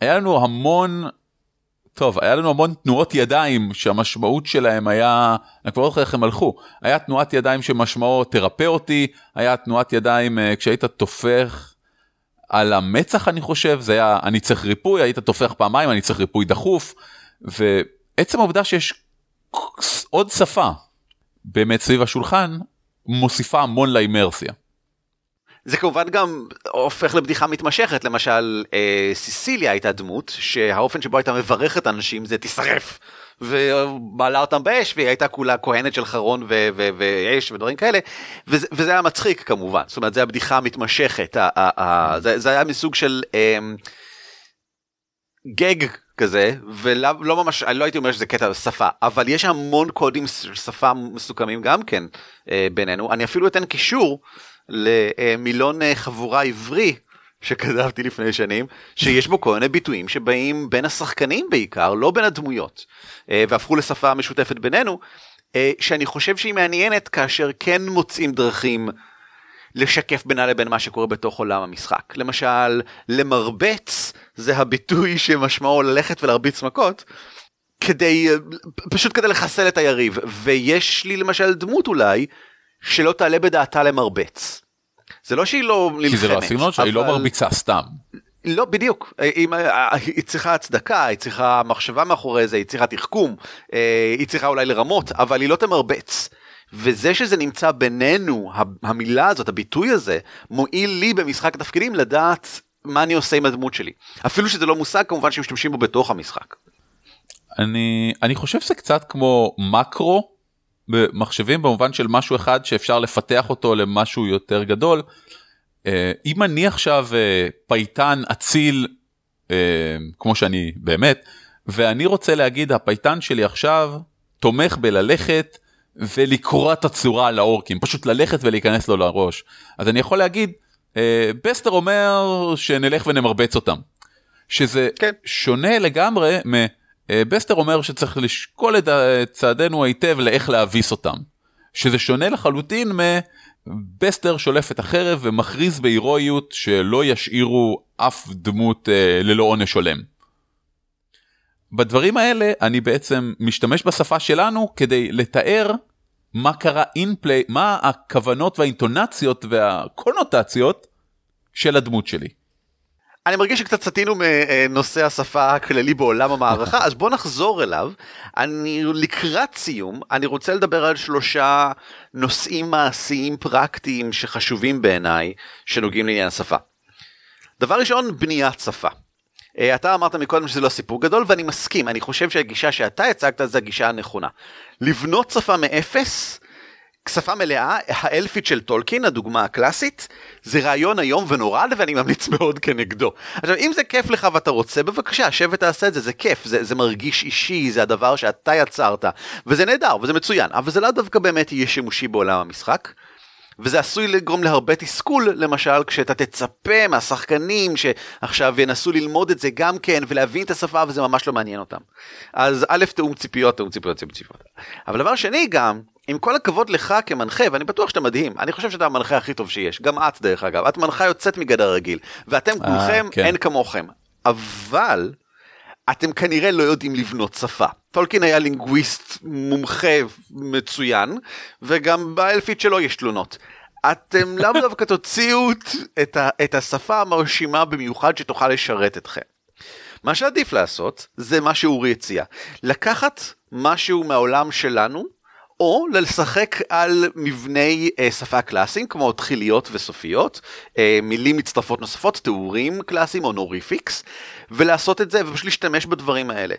היה לנו המון טוב, היה לנו המון תנועות ידיים שהמשמעות שלהם היה, אני כבר לא זוכר איך הם הלכו, היה תנועת ידיים שמשמעו תרפא אותי, היה תנועת ידיים אה, כשהיית טופח על המצח אני חושב, זה היה אני צריך ריפוי, היית טופח פעמיים, אני צריך ריפוי דחוף, ועצם העובדה שיש עוד שפה באמת סביב השולחן, מוסיפה המון לאימרסיה. זה כמובן גם הופך לבדיחה מתמשכת, למשל אה, סיסיליה הייתה דמות שהאופן שבו הייתה מברכת אנשים זה תישרף. ומעלה אותם באש והיא הייתה כולה כהנת של חרון ו- ו- ואש ודברים כאלה. וזה, וזה היה מצחיק כמובן. זאת אומרת זה הבדיחה המתמשכת. ה- ה- ה- זה, זה היה מסוג של אה, גג כזה ולא לא ממש אני לא הייתי אומר שזה קטע שפה אבל יש המון קודים שפה מסוכמים גם כן אה, בינינו. אני אפילו אתן קישור למילון אה, חבורה עברי שכתבתי לפני שנים שיש בו כל מיני ביטויים שבאים בין השחקנים בעיקר לא בין הדמויות אה, והפכו לשפה משותפת בינינו אה, שאני חושב שהיא מעניינת כאשר כן מוצאים דרכים לשקף בינה לבין מה שקורה בתוך עולם המשחק. למשל, למרבץ זה הביטוי שמשמעו ללכת ולהרביץ מכות, כדי, פשוט כדי לחסל את היריב. ויש לי למשל דמות אולי, שלא תעלה בדעתה למרבץ. זה לא שהיא לא נלחמת. כי זה לא הסגנון שלה, היא לא אבל- מרביצה סתם. לא בדיוק היא, היא צריכה הצדקה היא צריכה מחשבה מאחורי זה היא צריכה תחכום אה, היא צריכה אולי לרמות אבל היא לא תמרבץ. וזה שזה נמצא בינינו המילה הזאת הביטוי הזה מועיל לי במשחק תפקידים לדעת מה אני עושה עם הדמות שלי אפילו שזה לא מושג כמובן שמשתמשים בו בתוך המשחק. אני אני חושב שזה קצת כמו מקרו במחשבים במובן של משהו אחד שאפשר לפתח אותו למשהו יותר גדול. אה, אם אני עכשיו אה, פייטן אציל אה, כמו שאני באמת ואני רוצה להגיד הפייטן שלי עכשיו תומך בללכת ולקרוע את הצורה על האורקים פשוט ללכת ולהיכנס לו לראש אז אני יכול להגיד בסטר אומר שנלך ונרביץ להם שזה כן. שונה לגמרי מ... אה, בסטר אומר שצריך לשקול את ה- את צעדינו היטב לאיך להביס אותם. שזה שונה לחלוטין מבסטר שולף את החרב ומכריז בהירואיות שלא ישאירו אף דמות אה, ללא עונש הולם. בדברים האלה אני בעצם משתמש בשפה שלנו כדי לתאר מה קרה אינפליי, מה הכוונות והאינטונציות והקונוטציות של הדמות שלי. אני מרגיש שקצת סטינו מנושא השפה הכללי בעולם המערכה אז בוא נחזור אליו. אני לקראת סיום אני רוצה לדבר על שלושה נושאים מעשיים פרקטיים שחשובים בעיניי שנוגעים לעניין השפה. דבר ראשון בניית שפה. אה, אתה אמרת מקודם שזה לא סיפור גדול ואני מסכים אני חושב שהגישה שאתה הצגת זה הגישה הנכונה. לבנות שפה מאפס שפה מלאה, האלפית של טולקין, הדוגמה הקלאסית, זה רעיון איום ונורא ואני ממליץ מאוד כנגדו. עכשיו, אם זה כיף לך ואתה רוצה, בבקשה, שב ותעשה את זה, זה כיף, זה, זה מרגיש אישי, זה הדבר שאתה יצרת, וזה נהדר וזה מצוין, אבל זה לא דווקא באמת יהיה שימושי בעולם המשחק. וזה עשוי לגרום להרבה תסכול, למשל כשאתה תצפה מהשחקנים שעכשיו ינסו ללמוד את זה גם כן ולהבין את השפה וזה ממש לא מעניין אותם. אז א', תאום ציפיות, תאום ציפיות, תאום ציפיות. אבל דבר שני גם, עם כל הכבוד לך כמנחה, ואני בטוח שאתה מדהים, אני חושב שאתה המנחה הכי טוב שיש, גם את דרך אגב, את מנחה יוצאת מגדר רגיל, ואתם אה, כולכם כן. אין כמוכם. אבל אתם כנראה לא יודעים לבנות שפה. טולקין היה לינגוויסט מומחה מצוין, וגם באלפית שלו יש תלונות. אתם לאו דווקא תוציאו את, ה, את השפה המרשימה במיוחד שתוכל לשרת אתכם. מה שעדיף לעשות זה מה שאורי הציע, לקחת משהו מהעולם שלנו, או לשחק על מבני אה, שפה קלאסיים כמו תחיליות וסופיות, אה, מילים מצטרפות נוספות, תיאורים קלאסיים honorifics, ולעשות את זה ופשוט להשתמש בדברים האלה.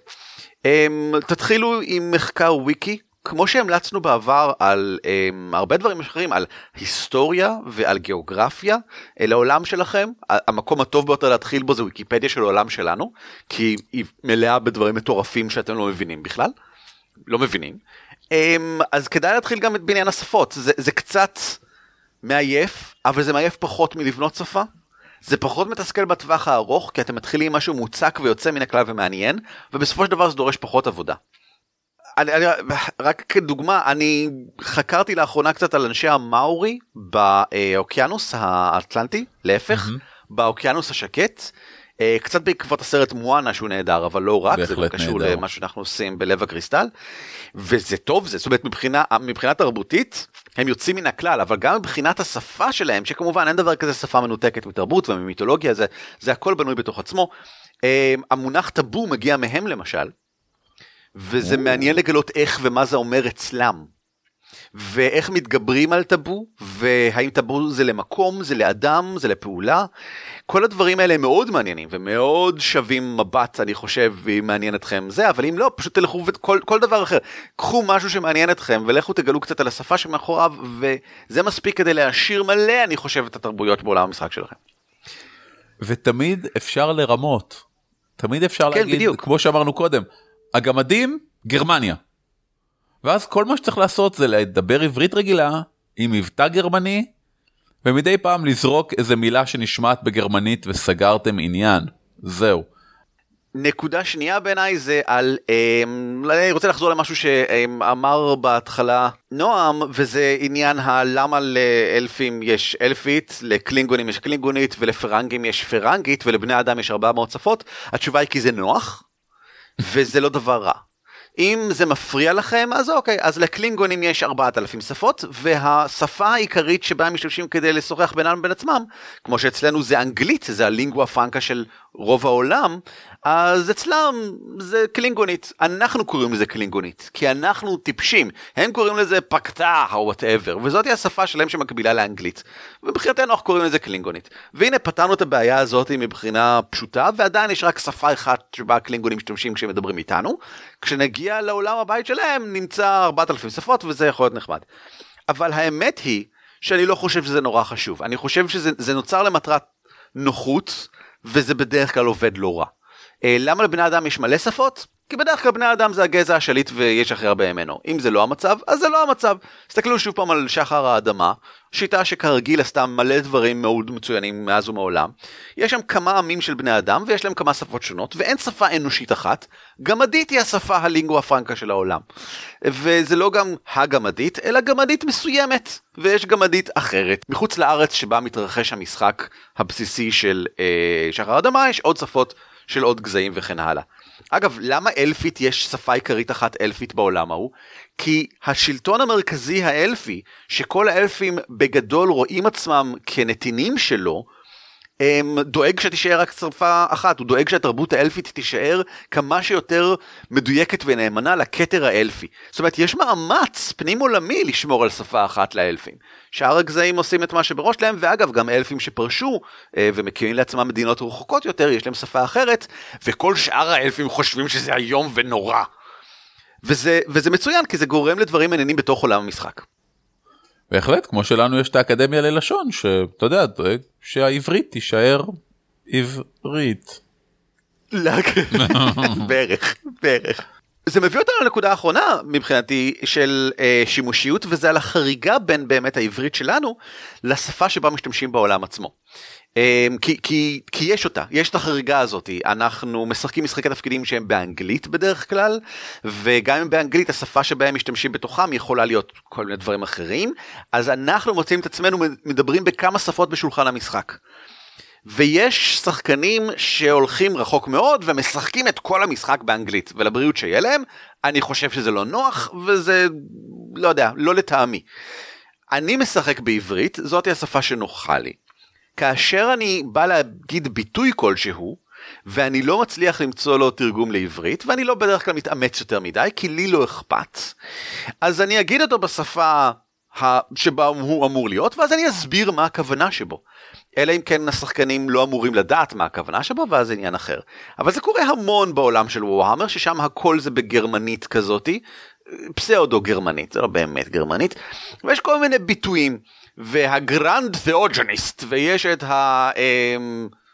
אה, תתחילו עם מחקר וויקי. כמו שהמלצנו בעבר על um, הרבה דברים אחרים, על היסטוריה ועל גיאוגרפיה uh, לעולם שלכם, המקום הטוב ביותר להתחיל בו זה ויקיפדיה של העולם שלנו, כי היא מלאה בדברים מטורפים שאתם לא מבינים בכלל, לא מבינים. Um, אז כדאי להתחיל גם את בניין השפות, זה, זה קצת מעייף, אבל זה מעייף פחות מלבנות שפה. זה פחות מתסכל בטווח הארוך, כי אתם מתחילים עם משהו מוצק ויוצא מן הכלל ומעניין, ובסופו של דבר זה דורש פחות עבודה. אני, אני, רק כדוגמה, אני חקרתי לאחרונה קצת על אנשי המאורי באוקיינוס האטלנטי, להפך, mm-hmm. באוקיינוס השקט. אה, קצת בעקבות הסרט מואנה שהוא נהדר אבל לא רק זה קשור נהדר. למה שאנחנו עושים בלב הקריסטל וזה טוב זה זאת אומרת מבחינה מבחינה תרבותית הם יוצאים מן הכלל אבל גם מבחינת השפה שלהם שכמובן אין דבר כזה שפה מנותקת מתרבות וממיתולוגיה זה זה הכל בנוי בתוך עצמו. אה, המונח טאבו מגיע מהם למשל וזה מעניין לגלות איך ומה זה אומר אצלם. ואיך מתגברים על טאבו, והאם טאבו זה למקום, זה לאדם, זה לפעולה. כל הדברים האלה מאוד מעניינים ומאוד שווים מבט, אני חושב, אם מעניין אתכם זה, אבל אם לא, פשוט תלכו וכל כל דבר אחר. קחו משהו שמעניין אתכם ולכו תגלו קצת על השפה שמאחוריו, וזה מספיק כדי להעשיר מלא, אני חושב, את התרבויות בעולם המשחק שלכם. ותמיד אפשר לרמות. תמיד אפשר כן, להגיד, בדיוק. כמו שאמרנו קודם, הגמדים, גרמניה. ואז כל מה שצריך לעשות זה לדבר עברית רגילה עם מבטא גרמני ומדי פעם לזרוק איזה מילה שנשמעת בגרמנית וסגרתם עניין זהו. נקודה שנייה בעיניי זה על אה, אני רוצה לחזור למשהו שאמר בהתחלה נועם וזה עניין הלמה לאלפים יש אלפית לקלינגונים יש קלינגונית ולפרנגים יש פרנגית ולבני אדם יש 400 שפות התשובה היא כי זה נוח וזה לא דבר רע. אם זה מפריע לכם אז אוקיי אז לקלינגונים יש 4,000 שפות והשפה העיקרית שבה הם משתמשים כדי לשוחח בינם לבין עצמם כמו שאצלנו זה אנגלית זה הלינגואה פרנקה של רוב העולם אז אצלם זה קלינגונית. אנחנו קוראים לזה קלינגונית כי אנחנו טיפשים. הם קוראים לזה פקטה או whatever וזאת היא השפה שלהם שמקבילה לאנגלית. ומבחינתנו אנחנו קוראים לזה קלינגונית. והנה פתרנו את הבעיה הזאת מבחינה פשוטה ועדיין יש רק שפה אחת שבה הקלינגונים משתמשים כשהם מדברים איתנו. כשנגיע לעולם הבית שלהם נמצא 4,000 שפות וזה יכול להיות נחמד. אבל האמת היא שאני לא חושב שזה נורא חשוב. אני חושב שזה נוצר למטרת נוחות וזה בדרך כלל עובד לא רע. אה, למה לבני אדם יש מלא שפות? כי בדרך כלל בני אדם זה הגזע השליט ויש הכי הרבה ממנו. אם זה לא המצב, אז זה לא המצב. תסתכלו שוב פעם על שחר האדמה, שיטה שכרגיל עשתה מלא דברים מאוד מצוינים מאז ומעולם. יש שם כמה עמים של בני אדם ויש להם כמה שפות שונות ואין שפה אנושית אחת. גמדית היא השפה הלינגואה פרנקה של העולם. וזה לא גם הגמדית, אלא גמדית מסוימת. ויש גמדית אחרת. מחוץ לארץ שבה מתרחש המשחק הבסיסי של אה, שחר האדמה יש עוד שפות של עוד גזעים וכן הלאה. אגב, למה אלפית יש שפה עיקרית אחת אלפית בעולם ההוא? כי השלטון המרכזי האלפי, שכל האלפים בגדול רואים עצמם כנתינים שלו, דואג שתישאר רק שפה אחת, הוא דואג שהתרבות האלפית תישאר כמה שיותר מדויקת ונאמנה לכתר האלפי. זאת אומרת, יש מאמץ פנים עולמי לשמור על שפה אחת לאלפים. שאר הגזעים עושים את מה שבראש להם, ואגב, גם אלפים שפרשו אה, ומקימים לעצמם מדינות רחוקות יותר, יש להם שפה אחרת, וכל שאר האלפים חושבים שזה איום ונורא. וזה, וזה מצוין, כי זה גורם לדברים מעניינים בתוך עולם המשחק. בהחלט, כמו שלנו יש את האקדמיה ללשון, שאתה יודע, דואג שהעברית תישאר עברית. בערך, בערך. זה מביא אותנו לנקודה האחרונה מבחינתי של אה, שימושיות וזה על החריגה בין באמת העברית שלנו לשפה שבה משתמשים בעולם עצמו. אה, כי, כי, כי יש אותה, יש את החריגה הזאת, אנחנו משחקים משחקי תפקידים שהם באנגלית בדרך כלל, וגם אם באנגלית השפה שבהם משתמשים בתוכם יכולה להיות כל מיני דברים אחרים, אז אנחנו מוצאים את עצמנו מדברים בכמה שפות בשולחן המשחק. ויש שחקנים שהולכים רחוק מאוד ומשחקים את כל המשחק באנגלית ולבריאות שיהיה להם אני חושב שזה לא נוח וזה לא יודע לא לטעמי. אני משחק בעברית זאת השפה שנוחה לי. כאשר אני בא להגיד ביטוי כלשהו ואני לא מצליח למצוא לו תרגום לעברית ואני לא בדרך כלל מתאמץ יותר מדי כי לי לא אכפת אז אני אגיד אותו בשפה שבה הוא אמור להיות ואז אני אסביר מה הכוונה שבו. אלא אם כן השחקנים לא אמורים לדעת מה הכוונה שבו ואז זה עניין אחר. אבל זה קורה המון בעולם של וואהמר ששם הכל זה בגרמנית כזאתי, פסאודו גרמנית, זה לא באמת גרמנית, ויש כל מיני ביטויים, והגרנד תיאוג'ניסט, ויש את ה...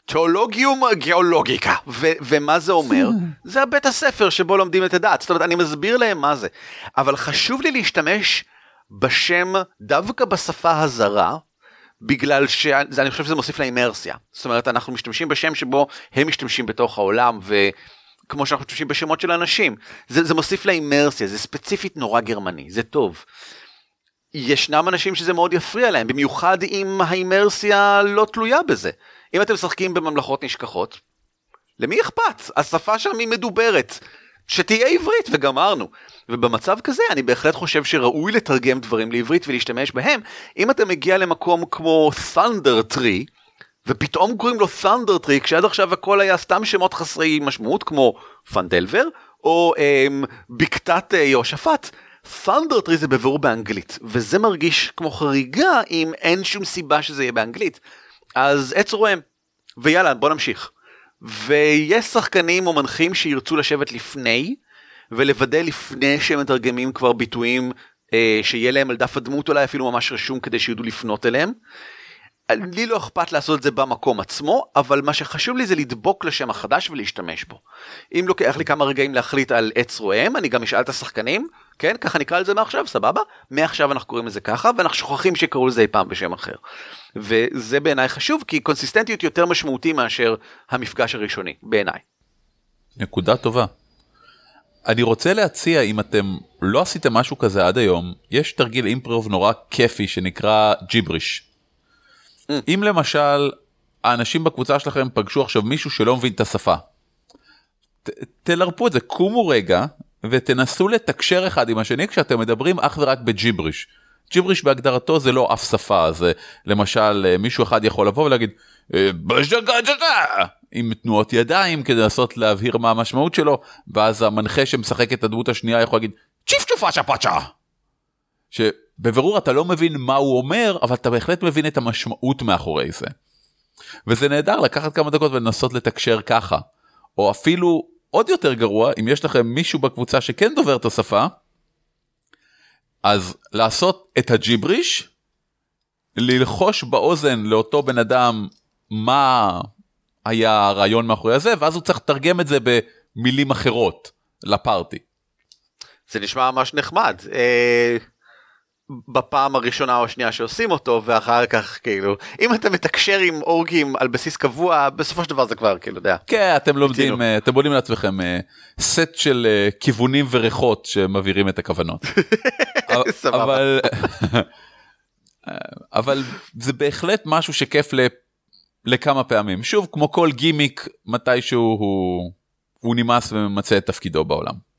תיאולוגיום גיאולוגיקה ו- ומה זה אומר? זה הבית הספר שבו לומדים את הדת זאת אומרת אני מסביר להם מה זה. אבל חשוב לי להשתמש בשם דווקא בשפה הזרה בגלל שאני חושב שזה מוסיף לאינרסיה. זאת אומרת אנחנו משתמשים בשם שבו הם משתמשים בתוך העולם וכמו שאנחנו משתמשים בשמות של אנשים. זה, זה מוסיף לאינרסיה זה ספציפית נורא גרמני זה טוב. ישנם אנשים שזה מאוד יפריע להם במיוחד אם האינרסיה לא תלויה בזה אם אתם משחקים בממלכות נשכחות למי אכפת השפה שם היא מדוברת שתהיה עברית וגמרנו. ובמצב כזה אני בהחלט חושב שראוי לתרגם דברים לעברית ולהשתמש בהם. אם אתה מגיע למקום כמו Thunder Tree, ופתאום קוראים לו Thunder Tree, כשעד עכשיו הכל היה סתם שמות חסרי משמעות כמו פנדלבר, או אמ, בקתת אה, יהושפט. Thunder Tree זה בבירור באנגלית, וזה מרגיש כמו חריגה אם אין שום סיבה שזה יהיה באנגלית. אז עץ רועם, ויאללה בוא נמשיך. ויש שחקנים או מנחים שירצו לשבת לפני ולוודא לפני שהם מתרגמים כבר ביטויים אה, שיהיה להם על דף הדמות אולי אפילו ממש רשום כדי שידעו לפנות אליהם. לי לא אכפת לעשות את זה במקום עצמו אבל מה שחשוב לי זה לדבוק לשם החדש ולהשתמש בו. אם לוקח לי כמה רגעים להחליט על עץ רועם אני גם אשאל את השחקנים כן ככה נקרא לזה מעכשיו סבבה מעכשיו אנחנו קוראים לזה ככה ואנחנו שוכחים שקראו לזה אי פעם בשם אחר. וזה בעיניי חשוב כי קונסיסטנטיות יותר משמעותי מאשר המפגש הראשוני בעיניי. נקודה טובה. אני רוצה להציע אם אתם לא עשיתם משהו כזה עד היום יש תרגיל אימפרוב נורא כיפי שנקרא ג'יבריש. Mm. אם למשל האנשים בקבוצה שלכם פגשו עכשיו מישהו שלא מבין את השפה. ת, תלרפו את זה קומו רגע ותנסו לתקשר אחד עם השני כשאתם מדברים אך ורק בג'יבריש. ג'יבריש בהגדרתו זה לא אף שפה זה למשל אה, מישהו אחד יכול לבוא ולהגיד אה, עם תנועות ידיים כדי לנסות להבהיר מה המשמעות שלו ואז המנחה שמשחק את הדמות השנייה יכול להגיד צ'יפ צ'ופה צ'פצ'ה. שבבירור אתה לא מבין מה הוא אומר אבל אתה בהחלט מבין את המשמעות מאחורי זה. וזה נהדר לקחת כמה דקות ולנסות לתקשר ככה או אפילו עוד יותר גרוע אם יש לכם מישהו בקבוצה שכן דובר את השפה אז לעשות את הג'יבריש, ללחוש באוזן לאותו בן אדם מה היה הרעיון מאחורי הזה, ואז הוא צריך לתרגם את זה במילים אחרות לפארטי. זה נשמע ממש נחמד. אה... בפעם הראשונה או השנייה שעושים אותו ואחר כך כאילו אם אתה מתקשר עם אורגים על בסיס קבוע בסופו של דבר זה כבר כאילו יודע. כן אתם לומדים אה, אתם בונים לעצמכם אה, סט של אה, כיוונים וריחות שמבהירים את הכוונות. אבל אבל זה בהחלט משהו שכיף לכמה פעמים שוב כמו כל גימיק מתישהו הוא, הוא נמאס וממצה את תפקידו בעולם.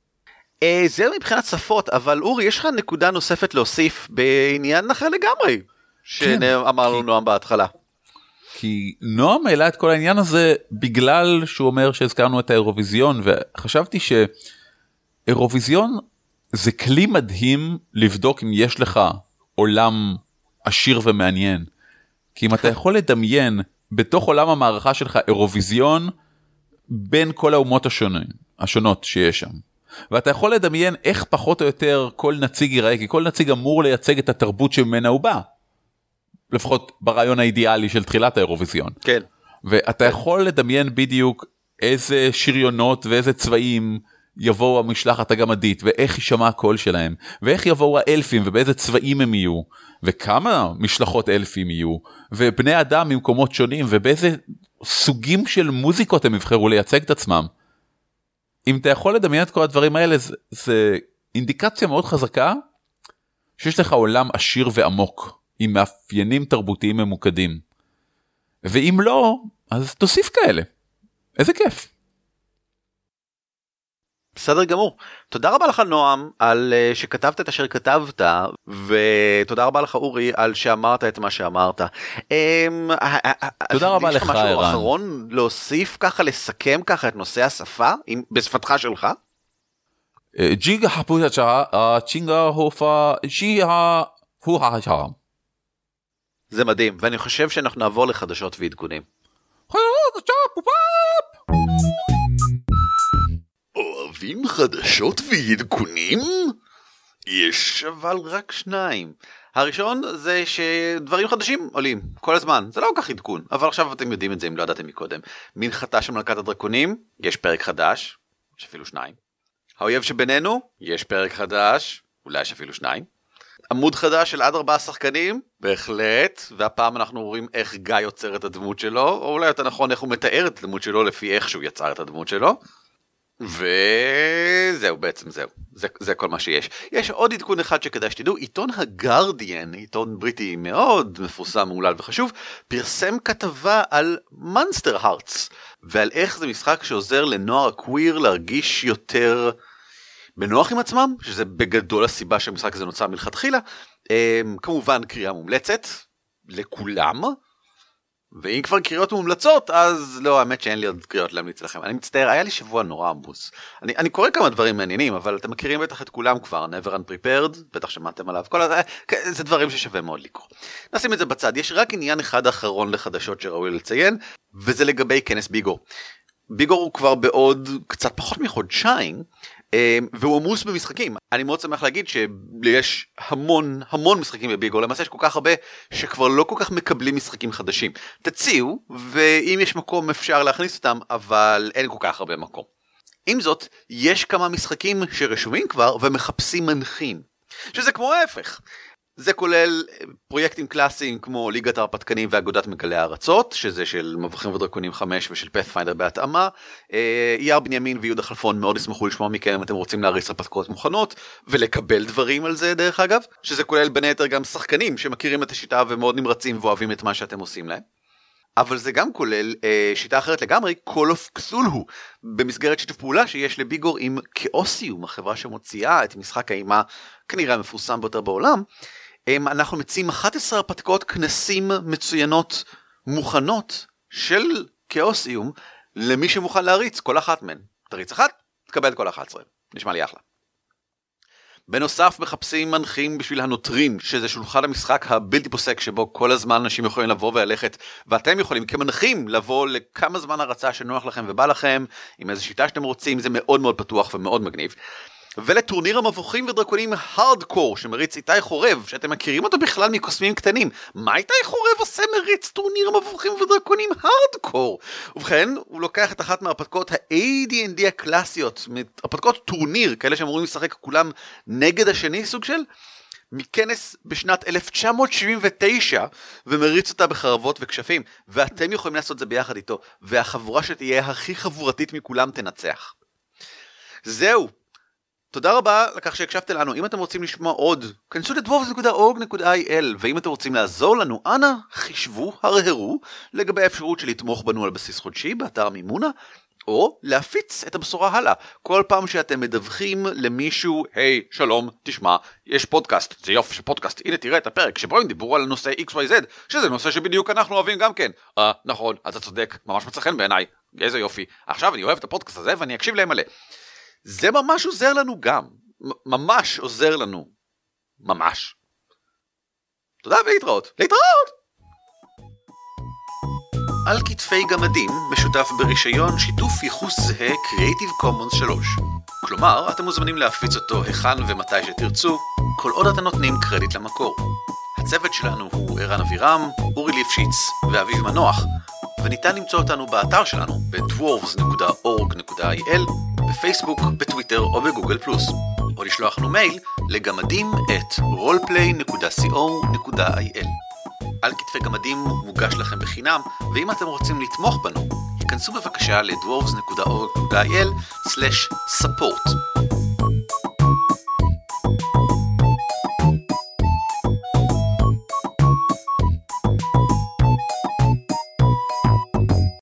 אה, זה מבחינת שפות אבל אורי יש לך נקודה נוספת להוסיף בעניין אחר לגמרי שאמר לנו נועם בהתחלה. כי נועם העלה את כל העניין הזה בגלל שהוא אומר שהזכרנו את האירוויזיון וחשבתי שאירוויזיון זה כלי מדהים לבדוק אם יש לך עולם עשיר ומעניין. כי אם אתה יכול לדמיין בתוך עולם המערכה שלך אירוויזיון בין כל האומות השונות, השונות שיש שם. ואתה יכול לדמיין איך פחות או יותר כל נציג ייראה כי כל נציג אמור לייצג את התרבות שממנה הוא בא. לפחות ברעיון האידיאלי של תחילת האירוויזיון. כן. ואתה יכול לדמיין בדיוק איזה שריונות ואיזה צבעים יבואו המשלחת הגמדית ואיך יישמע הקול שלהם ואיך יבואו האלפים ובאיזה צבעים הם יהיו וכמה משלחות אלפים יהיו ובני אדם ממקומות שונים ובאיזה סוגים של מוזיקות הם יבחרו לייצג את עצמם. אם אתה יכול לדמיין את כל הדברים האלה זה, זה אינדיקציה מאוד חזקה שיש לך עולם עשיר ועמוק עם מאפיינים תרבותיים ממוקדים. ואם לא אז תוסיף כאלה. איזה כיף. בסדר גמור. תודה רבה לך נועם על uh, שכתבת את אשר כתבת ותודה רבה לך אורי על שאמרת את מה שאמרת. Um, תודה רבה לך ערן. יש לך משהו אחרון להוסיף ככה לסכם ככה את נושא השפה בשפתך שלך? ג'יגה הפוצ'ה צ'ינגה הופה ג'יה הו זה מדהים ואני חושב שאנחנו נעבור לחדשות ועדכונים. אוהבים חדשות ועדכונים? יש אבל רק שניים. הראשון זה שדברים חדשים עולים כל הזמן זה לא כל כך עדכון אבל עכשיו אתם יודעים את זה אם לא ידעתם מקודם. מנחתה של מלכת הדרקונים יש פרק חדש יש אפילו שניים. האויב שבינינו יש פרק חדש אולי יש אפילו שניים. עמוד חדש של עד ארבעה שחקנים בהחלט והפעם אנחנו רואים איך גיא יוצר את הדמות שלו או אולי יותר נכון איך הוא מתאר את הדמות שלו לפי איך שהוא יצר את הדמות שלו. וזהו בעצם זהו. זה, זה כל מה שיש. יש עוד עדכון אחד שכדאי שתדעו עיתון הגרדיאן עיתון בריטי מאוד מפורסם מהולל וחשוב פרסם כתבה על מונסטר הארטס ועל איך זה משחק שעוזר לנוער הקוויר להרגיש יותר בנוח עם עצמם שזה בגדול הסיבה שהמשחק הזה נוצר מלכתחילה. כמובן קריאה מומלצת לכולם ואם כבר קריאות מומלצות אז לא האמת שאין לי עוד קריאות להמליץ לכם אני מצטער היה לי שבוע נורא עמוס אני, אני קורא כמה דברים מעניינים אבל אתם מכירים בטח את כולם כבר never unprepared בטח שמעתם עליו כל הזה זה דברים ששווה מאוד לקרוא. נשים את זה בצד יש רק עניין אחד אחרון לחדשות שראוי לציין וזה לגבי כנס ביגור. ביגור הוא כבר בעוד קצת פחות מחודשיים והוא עמוס במשחקים. אני מאוד שמח להגיד שיש המון המון משחקים בביגו למעשה יש כל כך הרבה שכבר לא כל כך מקבלים משחקים חדשים. תציעו ואם יש מקום אפשר להכניס אותם אבל אין כל כך הרבה מקום. עם זאת יש כמה משחקים שרשומים כבר ומחפשים מנחים. שזה כמו ההפך זה כולל אה, פרויקטים קלאסיים כמו ליגת ההרפתקנים ואגודת מגלי הארצות שזה של מבוכים ודרקונים 5 ושל פאת'פיינדר בהתאמה. אייר אה, בנימין ויהודה חלפון מאוד ישמחו לשמוע מכם אם אתם רוצים להריץ הרפתקאות מוכנות ולקבל דברים על זה דרך אגב שזה כולל בין היתר גם שחקנים שמכירים את השיטה ומאוד נמרצים ואוהבים את מה שאתם עושים להם. אבל זה גם כולל אה, שיטה אחרת לגמרי, Call of Cthulhu, במסגרת שיתוף פעולה שיש לביגור עם כאוסיום, החברה שמוציאה את משחק האימה כנראה המפורסם ביותר בעולם. אנחנו מציעים 11 הרפתקאות כנסים מצוינות מוכנות של כאוסיום למי שמוכן להריץ כל אחת מהן. תריץ אחת, תקבל את כל 11. נשמע לי אחלה. בנוסף מחפשים מנחים בשביל הנוטרים שזה שולחן המשחק הבלתי פוסק שבו כל הזמן אנשים יכולים לבוא וללכת ואתם יכולים כמנחים לבוא לכמה זמן הרצה שנוח לכם ובא לכם עם איזה שיטה שאתם רוצים זה מאוד מאוד פתוח ומאוד מגניב. ולטורניר המבוכים ודרקונים הארדקור שמריץ איתי חורב שאתם מכירים אותו בכלל מקוסמים קטנים. מה איתי חורב עושה מריץ טורניר המבוכים ודרקונים הארדקור ובכן הוא לוקח את אחת מהרפתקאות ה-AD&D הקלאסיות הרפתקאות טורניר כאלה שאמורים לשחק כולם נגד השני סוג של מכנס בשנת 1979 ומריץ אותה בחרבות וכשפים. ואתם יכולים לעשות את זה ביחד איתו והחבורה שתהיה הכי חבורתית מכולם תנצח. זהו תודה רבה לכך שהקשבתם לנו. אם אתם רוצים לשמוע עוד כנסו לדבובס.org.il ואם אתם רוצים לעזור לנו אנא חישבו הרהרו לגבי האפשרות של לתמוך בנו על בסיס חודשי באתר מימונה או להפיץ את הבשורה הלאה. כל פעם שאתם מדווחים למישהו היי hey, שלום תשמע יש פודקאסט. זה יופי של פודקאסט. הנה תראה את הפרק שבו הם דיברו על נושא xyz שזה נושא שבדיוק אנחנו אוהבים גם כן. אה נכון אתה צודק ממש מצא חן בעיניי. איזה יופי. עכשיו אני אוהב את הפודקאסט הזה ואני אקשיב להם מלא. זה ממש עוזר לנו גם, ממש עוזר לנו, ממש. תודה ולהתראות, להתראות! על כתפי גמדים משותף ברישיון שיתוף ייחוס זהה Creative Commons 3. כלומר, אתם מוזמנים להפיץ אותו היכן ומתי שתרצו, כל עוד אתם נותנים קרדיט למקור. הצוות שלנו הוא ערן אבירם, אורי ליפשיץ ואביב מנוח, וניתן למצוא אותנו באתר שלנו ב-dwarves.org.il בפייסבוק, בטוויטר או בגוגל פלוס, או לשלוח לנו מייל לגמדים את roleplay.co.il. על כתפי גמדים מוגש לכם בחינם, ואם אתם רוצים לתמוך בנו, כנסו בבקשה ל-dwarves.org.il/support.